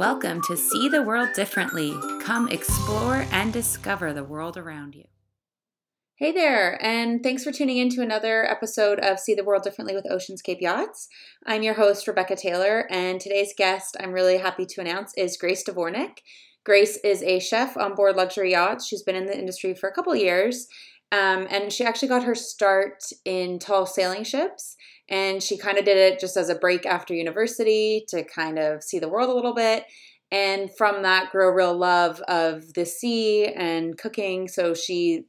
Welcome to See the World Differently. Come explore and discover the world around you. Hey there, and thanks for tuning in to another episode of See the World Differently with Oceanscape Yachts. I'm your host, Rebecca Taylor, and today's guest I'm really happy to announce is Grace Dvornik. Grace is a chef on board luxury yachts. She's been in the industry for a couple years, um, and she actually got her start in tall sailing ships and she kind of did it just as a break after university to kind of see the world a little bit. And from that grew a real love of the sea and cooking. So she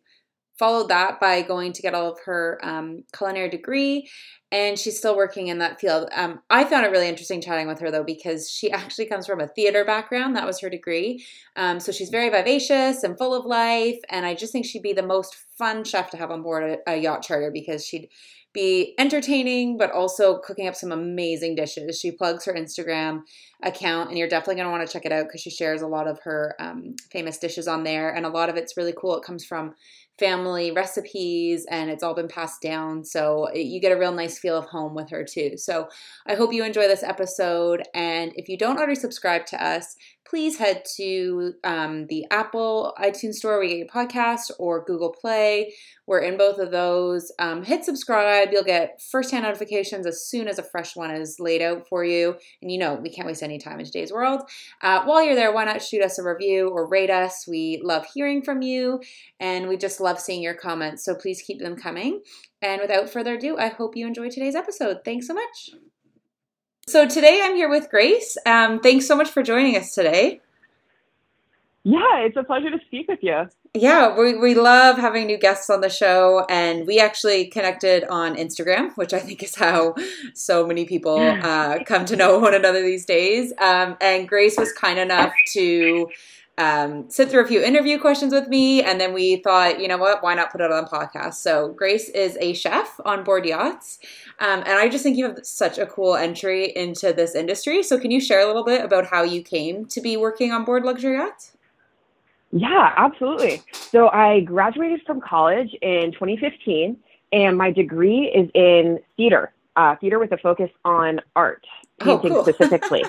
followed that by going to get all of her um, culinary degree. And she's still working in that field. Um, i found it really interesting chatting with her though because she actually comes from a theater background. That was her degree. Um, so she's very vivacious and full of life. And i just think she'd be the most fun chef to have on board a, a yacht charter because she'd be entertaining, but also cooking up some amazing dishes. She plugs her Instagram account, and you're definitely going to want to check it out because she shares a lot of her um, famous dishes on there. And a lot of it's really cool. It comes from family recipes and it's all been passed down. So you get a real nice feel of home with her too. So I hope you enjoy this episode. And if you don't already subscribe to us, please head to um, the Apple iTunes Store where you get your podcast or Google Play. We're in both of those. Um, hit subscribe. You'll get first-hand notifications as soon as a fresh one is laid out for you. And you know, we can't waste any time in today's world. Uh, while you're there, why not shoot us a review or rate us? We love hearing from you and we just love seeing your comments. So please keep them coming. And without further ado, I hope you enjoy today's episode. Thanks so much. So today I'm here with Grace. Um, thanks so much for joining us today. Yeah, it's a pleasure to speak with you. Yeah, we, we love having new guests on the show, and we actually connected on Instagram, which I think is how so many people uh, come to know one another these days. Um, and Grace was kind enough to um, sit through a few interview questions with me, and then we thought, you know what, why not put it on podcast? So Grace is a chef on board yachts, um, and I just think you have such a cool entry into this industry. So can you share a little bit about how you came to be working on board luxury yachts? Yeah, absolutely. So I graduated from college in 2015, and my degree is in theater, uh, theater with a focus on art painting oh, cool. specifically.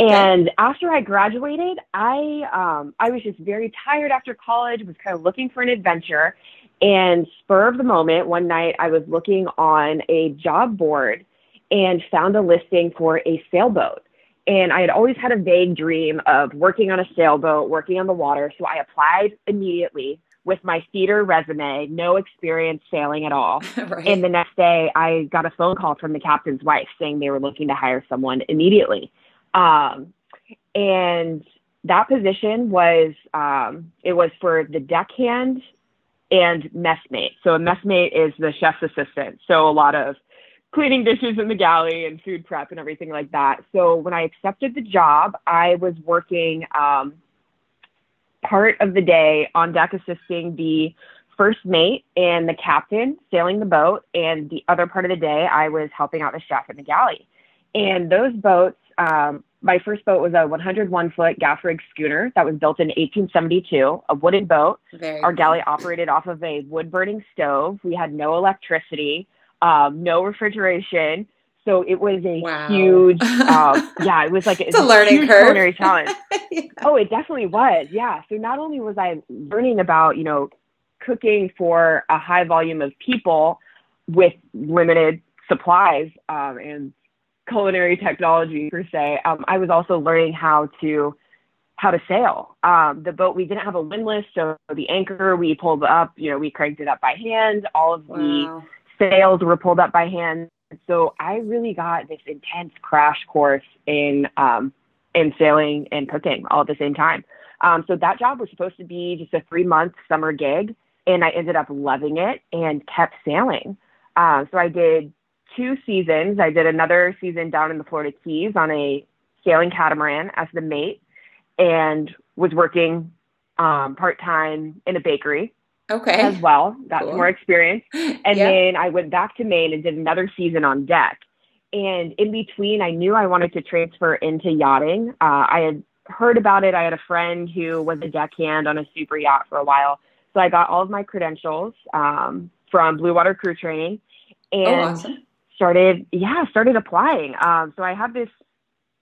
and after I graduated, I um, I was just very tired after college. Was kind of looking for an adventure, and spur of the moment, one night I was looking on a job board and found a listing for a sailboat. And I had always had a vague dream of working on a sailboat, working on the water. So I applied immediately with my theater resume, no experience sailing at all. right. And the next day, I got a phone call from the captain's wife saying they were looking to hire someone immediately. Um, and that position was um, it was for the deckhand and messmate. So a messmate is the chef's assistant. So a lot of cleaning dishes in the galley and food prep and everything like that. So when I accepted the job, I was working um, part of the day on deck assisting the first mate and the captain sailing the boat, and the other part of the day I was helping out the chef in the galley. And those boats, um, my first boat was a 101 foot gaff rig schooner that was built in 1872, a wooden boat. Very Our galley operated off of a wood burning stove. We had no electricity, um, no refrigeration. So it was a wow. huge, um, yeah, it was like it's a, a learning curve, culinary challenge. yeah. Oh, it definitely was, yeah. So not only was I learning about, you know, cooking for a high volume of people with limited supplies um, and culinary technology per se, um, I was also learning how to how to sail. Um, the boat we didn't have a windlass, so the anchor we pulled up, you know, we cranked it up by hand. All of wow. the sails were pulled up by hand so I really got this intense crash course in um, in sailing and cooking all at the same time. Um, so that job was supposed to be just a three month summer gig, and I ended up loving it and kept sailing. Uh, so I did two seasons. I did another season down in the Florida Keys on a sailing catamaran as the mate, and was working um, part time in a bakery okay. as well. Got cool. more experience. And then i went back to maine and did another season on deck. And in between i knew i wanted to transfer into yachting. Uh, i had heard about it. I had a friend who was a deckhand on a super yacht for a while. So i got all of my credentials um, from blue water crew training oh, and oh, awesome. started yeah started applying. Um, so i have this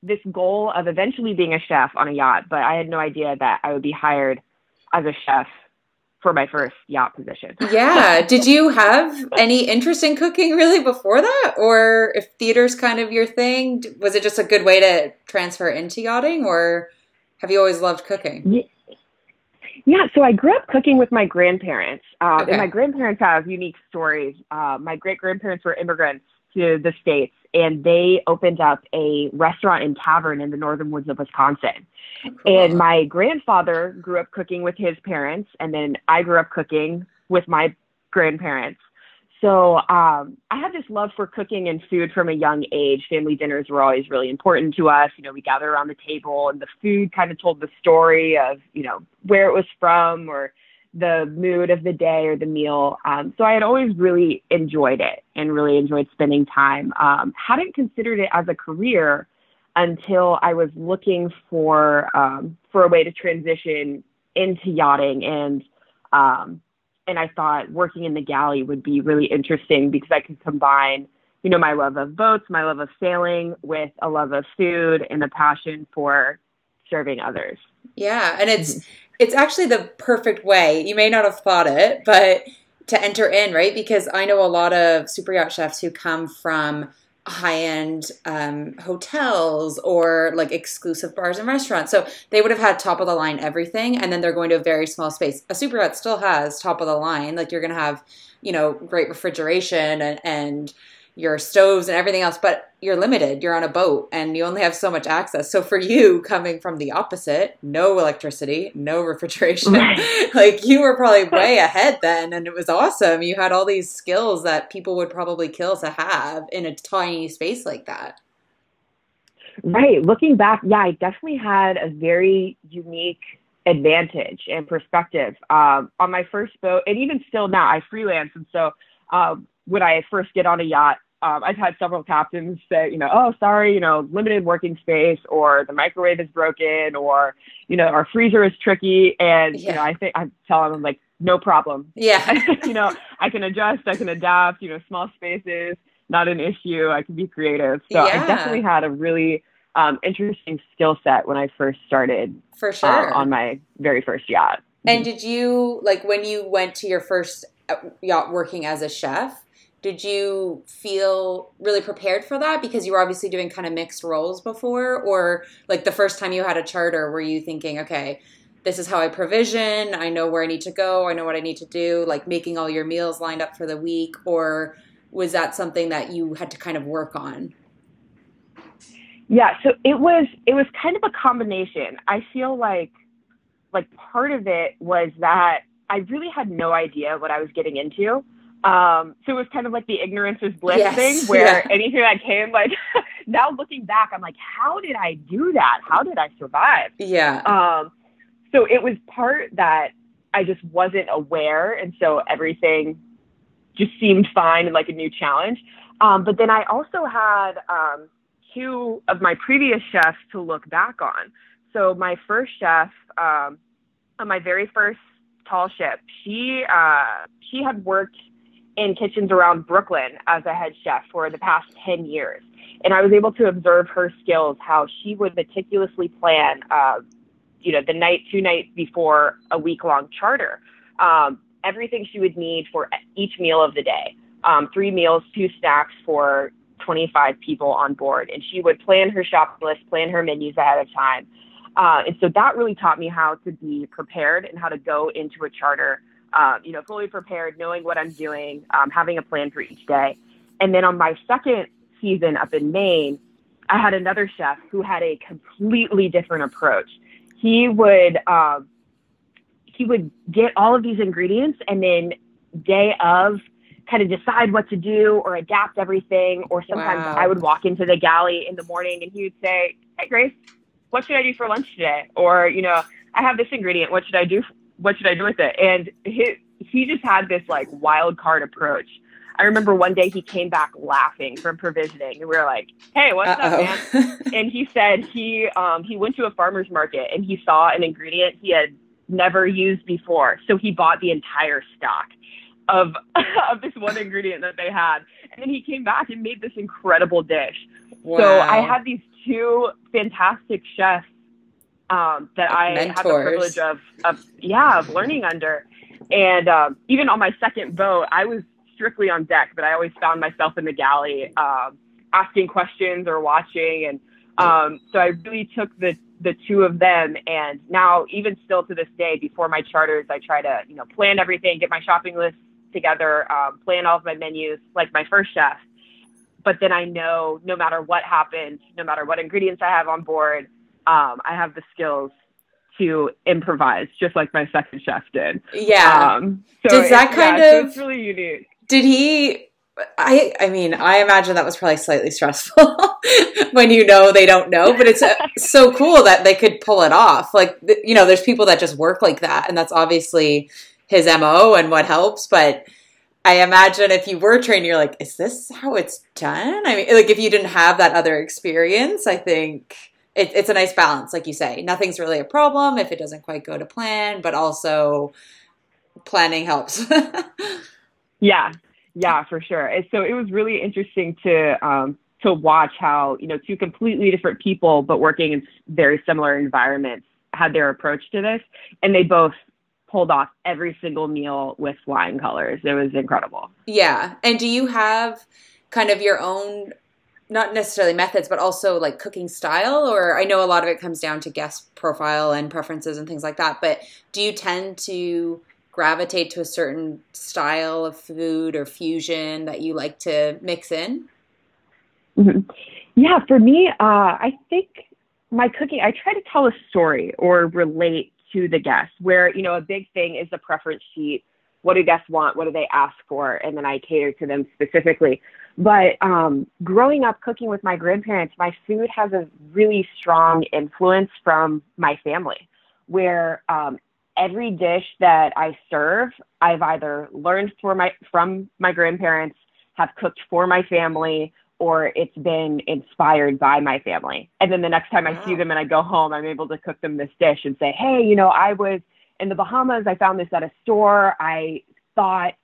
this goal of eventually being a chef on a yacht, but I had no idea that I would be hired as a chef for my first yacht position. yeah. Did you have any interest in cooking really before that? Or if theater's kind of your thing, was it just a good way to transfer into yachting or have you always loved cooking? Yeah, so I grew up cooking with my grandparents. Uh, okay. And my grandparents have unique stories. Uh, my great grandparents were immigrants to the States and they opened up a restaurant and tavern in the northern woods of Wisconsin. Oh, cool. And my grandfather grew up cooking with his parents, and then I grew up cooking with my grandparents. So um, I had this love for cooking and food from a young age. Family dinners were always really important to us. You know, we gather around the table, and the food kind of told the story of you know where it was from or the mood of the day or the meal. Um, so I had always really enjoyed it and really enjoyed spending time. Um, hadn't considered it as a career until I was looking for um, for a way to transition into yachting and um, and I thought working in the galley would be really interesting because I could combine you know my love of boats, my love of sailing with a love of food and a passion for serving others. Yeah, and it's mm-hmm it's actually the perfect way. You may not have thought it, but to enter in, right? Because I know a lot of super yacht chefs who come from high end um, hotels or like exclusive bars and restaurants. So they would have had top of the line everything, and then they're going to a very small space. A super yacht still has top of the line. Like you're going to have, you know, great refrigeration and, and your stoves and everything else, but you're limited. You're on a boat and you only have so much access. So for you, coming from the opposite, no electricity, no refrigeration, right. like you were probably way ahead then, and it was awesome. You had all these skills that people would probably kill to have in a tiny space like that. Right. Looking back, yeah, I definitely had a very unique advantage and perspective um, on my first boat, and even still now, I freelance, and so. Um, when I first get on a yacht, um, I've had several captains say, you know, oh, sorry, you know, limited working space, or the microwave is broken, or you know, our freezer is tricky, and yeah. you know, I think I'm telling them like, no problem. Yeah, you know, I can adjust, I can adapt. You know, small spaces, not an issue. I can be creative. So yeah. I definitely had a really um, interesting skill set when I first started. For uh, sure. Uh, on my very first yacht. And did you like when you went to your first uh, yacht working as a chef? Did you feel really prepared for that? Because you were obviously doing kind of mixed roles before or like the first time you had a charter were you thinking okay this is how i provision i know where i need to go i know what i need to do like making all your meals lined up for the week or was that something that you had to kind of work on? Yeah so it was it was kind of a combination. I feel like like part of it was that i really had no idea what i was getting into um, so it was kind of like the ignorance is bliss yes, thing where yeah. anything that came, like now looking back, I'm like, how did I do that? How did I survive? Yeah. Um, so it was part that I just wasn't aware. And so everything just seemed fine and like a new challenge. Um, but then I also had um, two of my previous chefs to look back on. So my first chef, um, on my very first tall ship, she uh, she had worked in kitchens around Brooklyn as a head chef for the past 10 years. And I was able to observe her skills, how she would meticulously plan, uh, you know, the night, two nights before a week long charter, um, everything she would need for each meal of the day. Um, three meals, two snacks for 25 people on board. And she would plan her shopping list, plan her menus ahead of time. Uh, and so that really taught me how to be prepared and how to go into a charter um, you know, fully prepared, knowing what I'm doing, um, having a plan for each day. And then on my second season up in Maine, I had another chef who had a completely different approach. He would um, he would get all of these ingredients and then day of kind of decide what to do or adapt everything. Or sometimes wow. I would walk into the galley in the morning and he would say, "Hey Grace, what should I do for lunch today?" Or you know, I have this ingredient. What should I do what should I do with it? And he he just had this like wild card approach. I remember one day he came back laughing from provisioning, and we were like, "Hey, what's Uh-oh. up, man?" and he said he um, he went to a farmer's market and he saw an ingredient he had never used before, so he bought the entire stock of of this one ingredient that they had, and then he came back and made this incredible dish. Wow. So I had these two fantastic chefs um, that I Mentors. had the privilege of, of, yeah, of learning under. And um, even on my second boat, I was strictly on deck, but I always found myself in the galley um, asking questions or watching. And um, so I really took the the two of them, and now even still to this day, before my charters, I try to you know plan everything, get my shopping list together, um, plan all of my menus like my first chef. But then I know no matter what happens, no matter what ingredients I have on board, um, I have the skills to improvise, just like my second chef did. Yeah. Um, so Does that kind yeah, of? So it's really unique. Did he? I I mean, I imagine that was probably slightly stressful when you know they don't know, but it's uh, so cool that they could pull it off. Like you know, there's people that just work like that, and that's obviously his mo and what helps. But I imagine if you were trained, you're like, is this how it's done? I mean, like if you didn't have that other experience, I think it, it's a nice balance, like you say. Nothing's really a problem if it doesn't quite go to plan, but also planning helps. yeah, yeah, for sure. And so it was really interesting to um, to watch how you know two completely different people, but working in very similar environments, had their approach to this, and they both pulled off every single meal with flying colors. It was incredible. Yeah. And do you have kind of your own not necessarily methods, but also like cooking style? Or I know a lot of it comes down to guest profile and preferences and things like that. But do you tend to gravitate to a certain style of food or fusion that you like to mix in? Mm-hmm. Yeah, for me, uh, I think my cooking, I try to tell a story or relate to the guests, where, you know, a big thing is the preference sheet. What do guests want? What do they ask for? And then I cater to them specifically. But um, growing up cooking with my grandparents, my food has a really strong influence from my family, where um, every dish that I serve, I've either learned for my from my grandparents, have cooked for my family, or it's been inspired by my family. And then the next time I see them and I go home, I'm able to cook them this dish and say, hey, you know, I was in the Bahamas. I found this at a store. I thought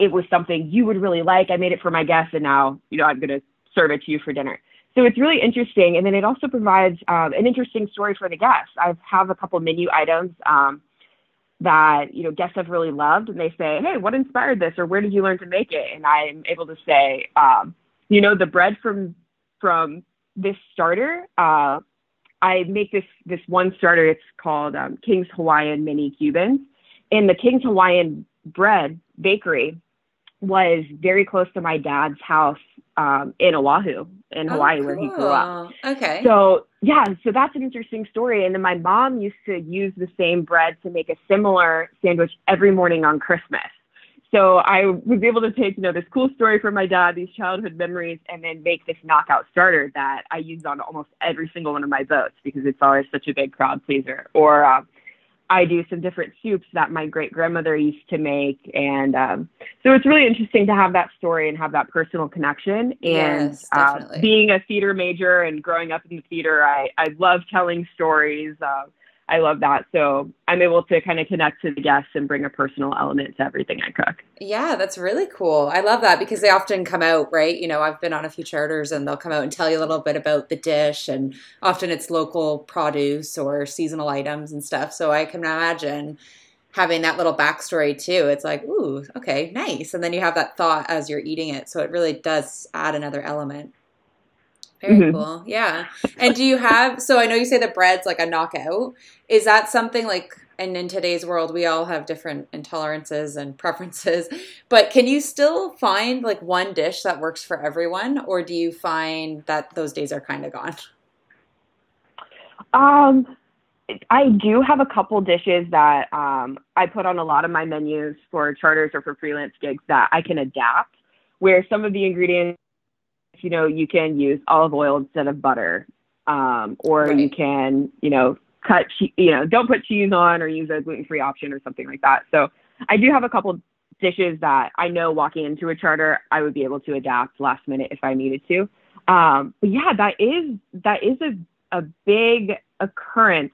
it was something you would really like. I made it for my guests, and now you know I'm going to serve it to you for dinner. So it's really interesting, and then it also provides um, an interesting story for the guests. I have a couple menu items um, that you know guests have really loved, and they say, "Hey, what inspired this?" or "Where did you learn to make it?" And I'm able to say, um, "You know, the bread from from this starter." Uh, I make this this one starter. It's called um, King's Hawaiian Mini Cubans, and the King's Hawaiian bread bakery was very close to my dad's house um, in Oahu, in oh, Hawaii, cool. where he grew up. Okay. So yeah, so that's an interesting story. And then my mom used to use the same bread to make a similar sandwich every morning on Christmas. So I was able to take, you know, this cool story from my dad, these childhood memories, and then make this knockout starter that I use on almost every single one of my boats because it's always such a big crowd pleaser. Or uh, I do some different soups that my great grandmother used to make. And um, so it's really interesting to have that story and have that personal connection. And yes, uh, being a theater major and growing up in the theater, I, I love telling stories. Uh, I love that. So I'm able to kind of connect to the guests and bring a personal element to everything I cook. Yeah, that's really cool. I love that because they often come out, right? You know, I've been on a few charters and they'll come out and tell you a little bit about the dish, and often it's local produce or seasonal items and stuff. So I can imagine having that little backstory too. It's like, ooh, okay, nice. And then you have that thought as you're eating it. So it really does add another element. Very mm-hmm. cool. Yeah. And do you have, so I know you say the bread's like a knockout. Is that something like, and in today's world, we all have different intolerances and preferences, but can you still find like one dish that works for everyone? Or do you find that those days are kind of gone? Um, I do have a couple dishes that um, I put on a lot of my menus for charters or for freelance gigs that I can adapt, where some of the ingredients you know, you can use olive oil instead of butter, um, or right. you can, you know, cut, che- you know, don't put cheese on or use a gluten free option or something like that. So I do have a couple dishes that I know walking into a charter I would be able to adapt last minute if I needed to. Um, but yeah, that is that is a a big occurrence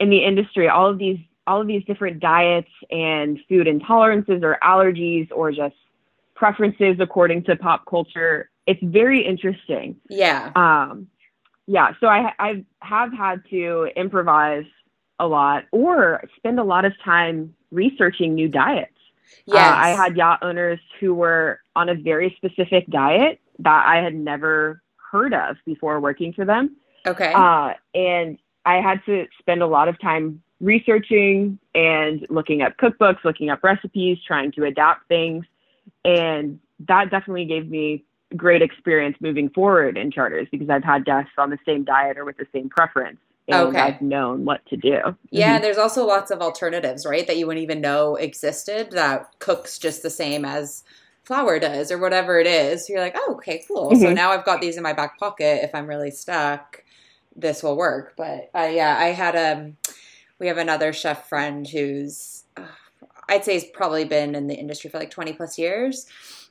in the industry. All of these all of these different diets and food intolerances or allergies or just preferences according to pop culture it's very interesting. Yeah. Um, yeah, so I I have had to improvise a lot or spend a lot of time researching new diets. Yeah. Uh, I had yacht owners who were on a very specific diet that I had never heard of before working for them. Okay. Uh, and I had to spend a lot of time researching and looking up cookbooks, looking up recipes, trying to adapt things. And that definitely gave me great experience moving forward in charters because I've had guests on the same diet or with the same preference. And okay. I've known what to do. Yeah, mm-hmm. there's also lots of alternatives, right? That you wouldn't even know existed that cooks just the same as flour does or whatever it is. So You're like, oh, okay, cool. Mm-hmm. So now I've got these in my back pocket. If I'm really stuck, this will work. But uh, yeah, I had a, um, we have another chef friend who's, uh, I'd say he's probably been in the industry for like 20 plus years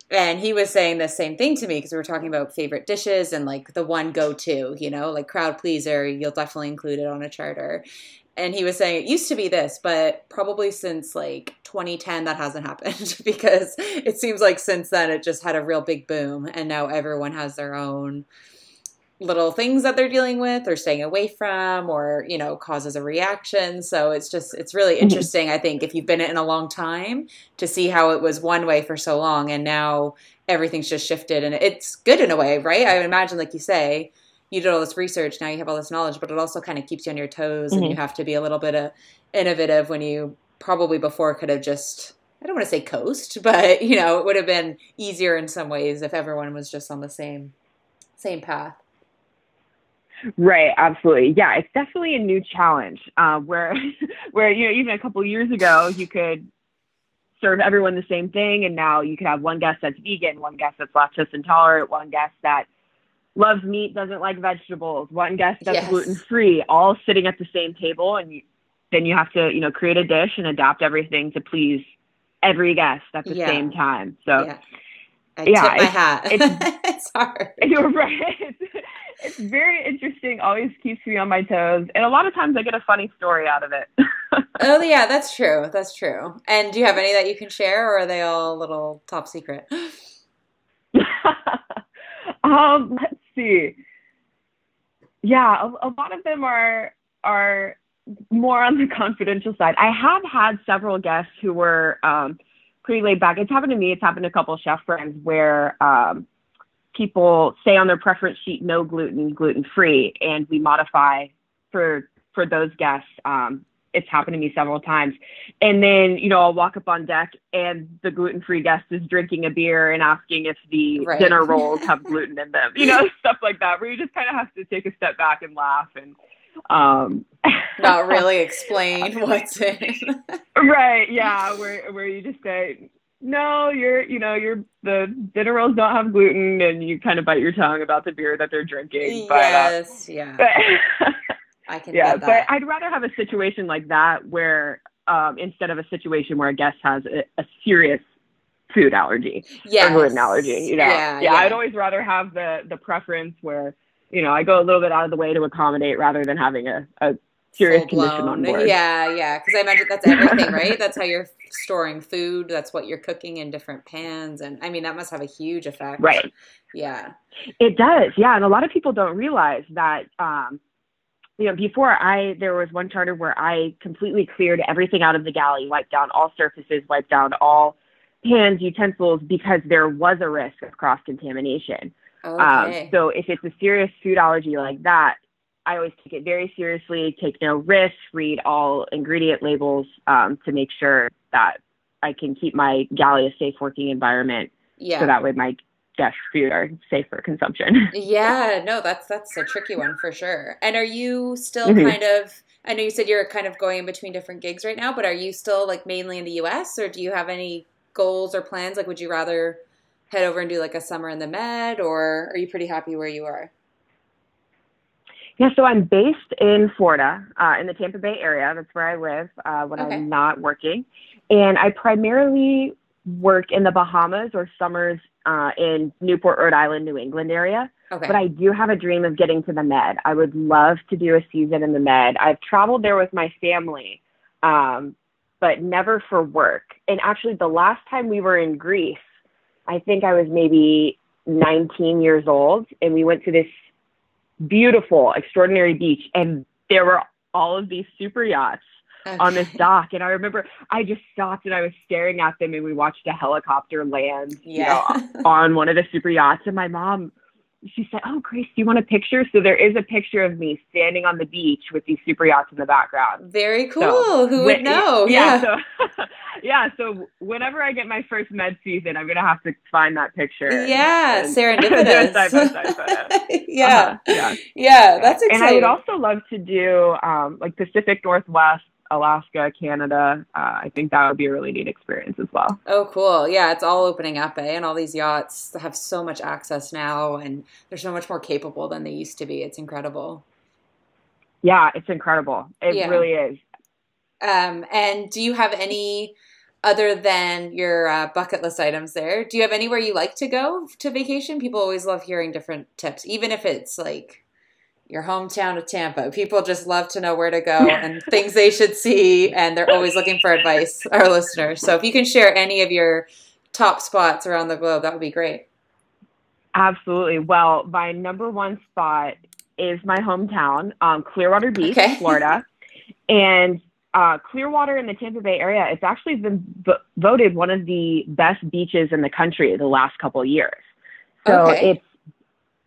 and he was saying the same thing to me because we were talking about favorite dishes and like the one go to, you know, like crowd pleaser, you'll definitely include it on a charter. And he was saying it used to be this, but probably since like 2010 that hasn't happened because it seems like since then it just had a real big boom and now everyone has their own little things that they're dealing with or staying away from or you know causes a reaction so it's just it's really mm-hmm. interesting i think if you've been in a long time to see how it was one way for so long and now everything's just shifted and it's good in a way right i would imagine like you say you did all this research now you have all this knowledge but it also kind of keeps you on your toes mm-hmm. and you mm-hmm. have to be a little bit of uh, innovative when you probably before could have just I don't want to say coast, but you know, it would have been easier in some ways if everyone was just on the same same path. Right, absolutely. Yeah, it's definitely a new challenge. Uh, where, where you know, even a couple years ago, you could serve everyone the same thing, and now you could have one guest that's vegan, one guest that's lactose intolerant, one guest that loves meat, doesn't like vegetables, one guest that's yes. gluten free, all sitting at the same table, and you, then you have to, you know, create a dish and adapt everything to please every guest at the yeah. same time. So. Yeah. I yeah, tip my hat. It's, it's hard. You're right it's very interesting. Always keeps me on my toes, and a lot of times I get a funny story out of it. oh yeah, that's true. That's true. And do you have any that you can share, or are they all a little top secret? um, let's see. Yeah, a, a lot of them are are more on the confidential side. I have had several guests who were um, pretty laid back. It's happened to me. It's happened to a couple of chef friends where um, people say on their preference sheet no gluten, gluten free, and we modify for for those guests. Um, it's happened to me several times. And then, you know, I'll walk up on deck and the gluten free guest is drinking a beer and asking if the right. dinner rolls have gluten in them, you know, stuff like that, where you just kind of have to take a step back and laugh and um not really explain what's in. right. Yeah. Where, where you just say, no, you're, you know, you're the dinner rolls don't have gluten, and you kind of bite your tongue about the beer that they're drinking. Yes, but, uh, yeah. But, I can. Yeah, but I'd rather have a situation like that where um, instead of a situation where a guest has a, a serious food allergy yes. or gluten allergy. You know, yeah, yeah, yeah, I'd always rather have the the preference where you know I go a little bit out of the way to accommodate rather than having a, a serious condition on board. Yeah, yeah. Because I imagine that's everything, right? That's how you're storing food. That's what you're cooking in different pans, and I mean that must have a huge effect. Right. Yeah. It does. Yeah, and a lot of people don't realize that. Um, you know, before I there was one charter where I completely cleared everything out of the galley, wiped down all surfaces, wiped down all pans, utensils, because there was a risk of cross contamination. Okay. Um, so if it's a serious food allergy like that, I always take it very seriously, take no risks, read all ingredient labels um, to make sure that I can keep my galley a safe working environment. Yeah. So that way my guest food are safe for consumption. Yeah, no, that's that's a tricky one for sure. And are you still mm-hmm. kind of I know you said you're kind of going in between different gigs right now, but are you still like mainly in the US or do you have any goals or plans? Like would you rather head over and do like a summer in the med or are you pretty happy where you are? Yeah, so I'm based in Florida, uh, in the Tampa Bay area. That's where I live uh, when okay. I'm not working. And I primarily work in the Bahamas or summers uh, in Newport, Rhode Island, New England area. Okay. But I do have a dream of getting to the Med. I would love to do a season in the Med. I've traveled there with my family, um, but never for work. And actually, the last time we were in Greece, I think I was maybe 19 years old, and we went to this beautiful, extraordinary beach, and there were all of these super yachts okay. on this dock. And I remember I just stopped and I was staring at them, and we watched a helicopter land, yeah. you know, on one of the super yachts. And my mom she said, "Oh, Grace, do you want a picture?" So there is a picture of me standing on the beach with these super yachts in the background. Very cool. So, Who would know? Yeah. Yeah. So, yeah. So whenever I get my first med season, I'm gonna have to find that picture. Yeah, and, serendipitous. side side yeah. Uh-huh. Yeah. Yeah. That's exciting. And I would also love to do um, like Pacific Northwest Alaska, Canada. Uh, I think that would be a really neat experience as well. Oh, cool. Yeah, it's all opening up, eh? And all these yachts have so much access now, and they're so much more capable than they used to be. It's incredible. Yeah, it's incredible. It yeah. really is. Um, and do you have any other than your uh, bucket list items there? Do you have anywhere you like to go to vacation? People always love hearing different tips, even if it's like your hometown of Tampa. People just love to know where to go and things they should see, and they're always looking for advice, our listeners. So if you can share any of your top spots around the globe, that would be great. Absolutely. Well, my number one spot is my hometown, um, Clearwater Beach, okay. Florida. and uh, Clearwater in the Tampa Bay area, it's actually been v- voted one of the best beaches in the country the last couple of years. So okay. it's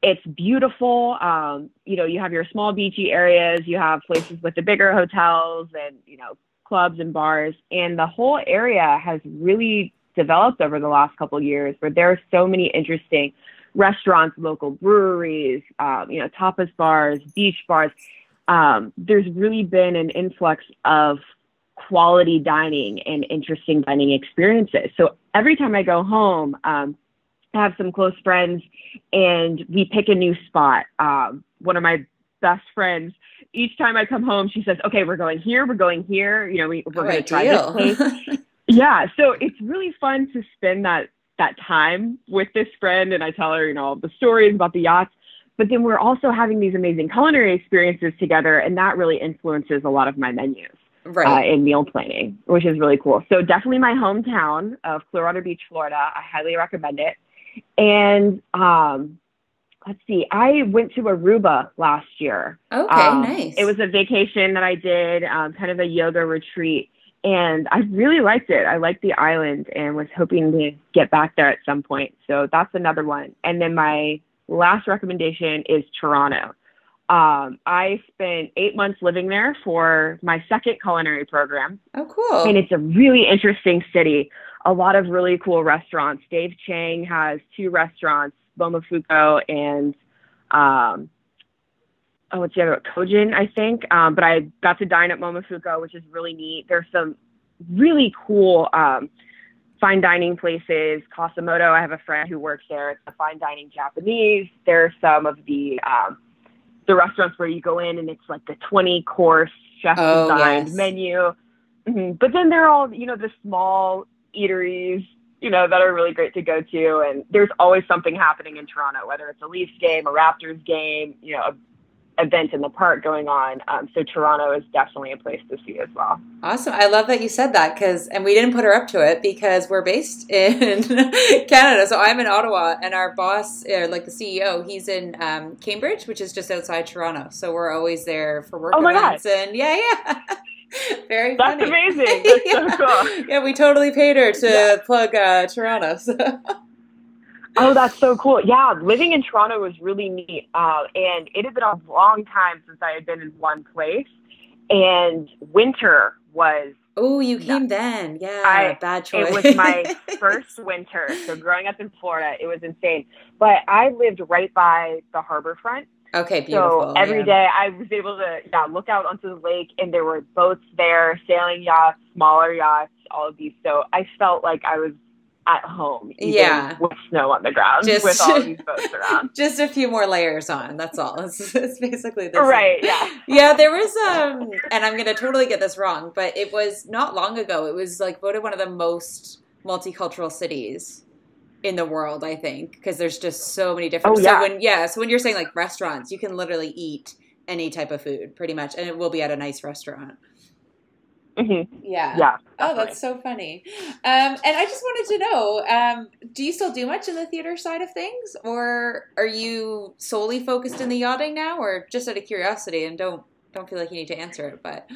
it's beautiful. Um, you know, you have your small beachy areas, you have places with the bigger hotels and, you know, clubs and bars. And the whole area has really developed over the last couple of years where there are so many interesting restaurants, local breweries, um, you know, tapas bars, beach bars. Um, there's really been an influx of quality dining and interesting dining experiences. So every time I go home, um, have some close friends and we pick a new spot. Um, one of my best friends, each time I come home, she says, okay, we're going here, we're going here. You know, we, we're going to try this place. yeah. So it's really fun to spend that, that time with this friend. And I tell her, you know, the stories about the yachts, but then we're also having these amazing culinary experiences together. And that really influences a lot of my menus. Right. Uh, in meal planning, which is really cool. So definitely my hometown of Clearwater Beach, Florida. I highly recommend it. And um, let's see, I went to Aruba last year. Okay, um, nice. It was a vacation that I did, um, kind of a yoga retreat. And I really liked it. I liked the island and was hoping to get back there at some point. So that's another one. And then my last recommendation is Toronto. Um, I spent eight months living there for my second culinary program. Oh, cool. And it's a really interesting city a lot of really cool restaurants. Dave Chang has two restaurants, Momofuku and um, oh, what's the other? Kojin, I think. Um, but I got to dine at Momofuku, which is really neat. There's some really cool um, fine dining places. Kasamoto, I have a friend who works there. It's a fine dining Japanese. There are some of the um, the restaurants where you go in and it's like the 20 course chef oh, designed yes. menu. Mm-hmm. But then there are all, you know, the small eateries, you know, that are really great to go to. And there's always something happening in Toronto, whether it's a Leafs game, a Raptors game, you know, a event in the park going on. Um, so Toronto is definitely a place to see as well. Awesome. I love that you said that because, and we didn't put her up to it because we're based in Canada. So I'm in Ottawa and our boss, or like the CEO, he's in um, Cambridge, which is just outside Toronto. So we're always there for work oh events. God. And yeah, yeah. Very That's funny. amazing. That's yeah. so cool. Yeah, we totally paid her to yeah. plug uh, Toronto. So. Oh, that's so cool. Yeah, living in Toronto was really neat. Uh, and it had been a long time since I had been in one place. And winter was. Oh, you came nuts. then. Yeah, I, bad choice. It was my first winter. So growing up in Florida, it was insane. But I lived right by the harbor front. Okay, beautiful. So every yeah. day I was able to yeah, look out onto the lake and there were boats there, sailing yachts, smaller yachts, all of these. So I felt like I was at home, yeah, with snow on the ground, just, with all these boats around. Just a few more layers on. That's all. It's, it's basically the right. Yeah, yeah. There was um, and I'm gonna totally get this wrong, but it was not long ago. It was like voted one of the most multicultural cities in the world, I think, because there's just so many different. Oh, yeah. So when yeah, so when you're saying like restaurants, you can literally eat any type of food pretty much, and it will be at a nice restaurant. Mm-hmm. Yeah. Yeah. Oh, that's so funny. Um, and I just wanted to know, um, do you still do much in the theater side of things, or are you solely focused in the yachting now, or just out of curiosity? And don't don't feel like you need to answer it, but.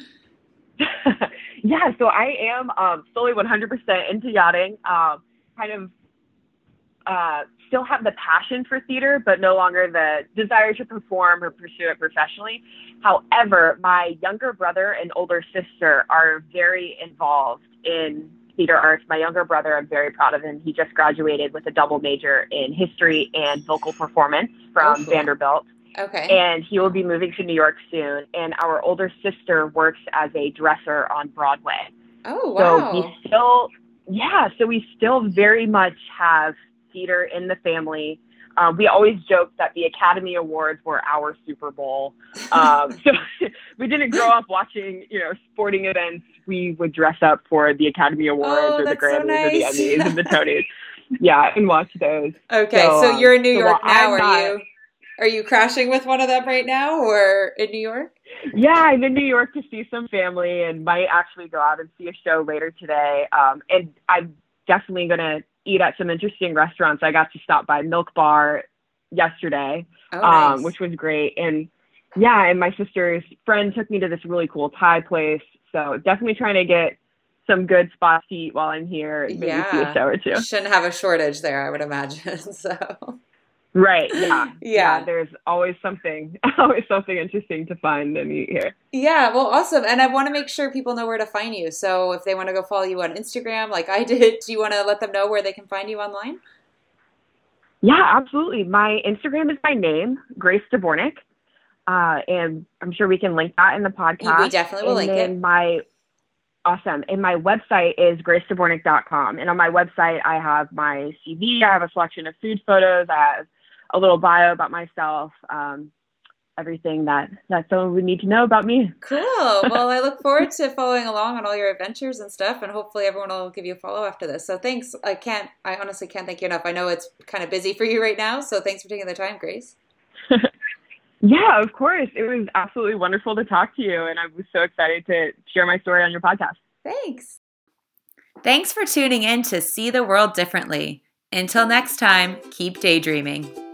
yeah, so I am um, solely 100% into yachting. Um, kind of uh, still have the passion for theater, but no longer the desire to perform or pursue it professionally. However, my younger brother and older sister are very involved in theater arts. My younger brother, I'm very proud of him. He just graduated with a double major in history and vocal performance from oh. Vanderbilt. Okay. And he will be moving to New York soon. And our older sister works as a dresser on Broadway. Oh, wow. So we still, yeah, so we still very much have theater in the family. Um, we always joked that the Academy Awards were our Super Bowl. Um, so we didn't grow up watching, you know, sporting events. We would dress up for the Academy Awards oh, or the Grammys so nice. or the Emmys and the Tonys. yeah, and watch those. Okay, so, so you're in New York so now. Are not, you? Are you crashing with one of them right now, or in New York? Yeah, I'm in New York to see some family, and might actually go out and see a show later today. Um, and I'm definitely gonna eat at some interesting restaurants. I got to stop by Milk Bar yesterday, oh, nice. um, which was great. And yeah, and my sister's friend took me to this really cool Thai place. So definitely trying to get some good spots to eat while I'm here. Maybe yeah. see a show or two. Shouldn't have a shortage there, I would imagine. So Right. Yeah. yeah. yeah. There's always something, always something interesting to find and eat here. Yeah. Well, awesome. And I want to make sure people know where to find you. So if they want to go follow you on Instagram, like I did, do you want to let them know where they can find you online? Yeah, absolutely. My Instagram is my name, Grace Dvornik. Uh, and I'm sure we can link that in the podcast. We definitely will and link it. My awesome. And my website is gracedvornik.com. And on my website, I have my CV. I have a selection of food photos. I have a little bio about myself, um, everything that that someone would need to know about me. Cool. Well, I look forward to following along on all your adventures and stuff, and hopefully everyone will give you a follow after this. So thanks. I can't. I honestly can't thank you enough. I know it's kind of busy for you right now, so thanks for taking the time, Grace. yeah, of course. It was absolutely wonderful to talk to you, and I was so excited to share my story on your podcast. Thanks. Thanks for tuning in to See the World Differently. Until next time, keep daydreaming.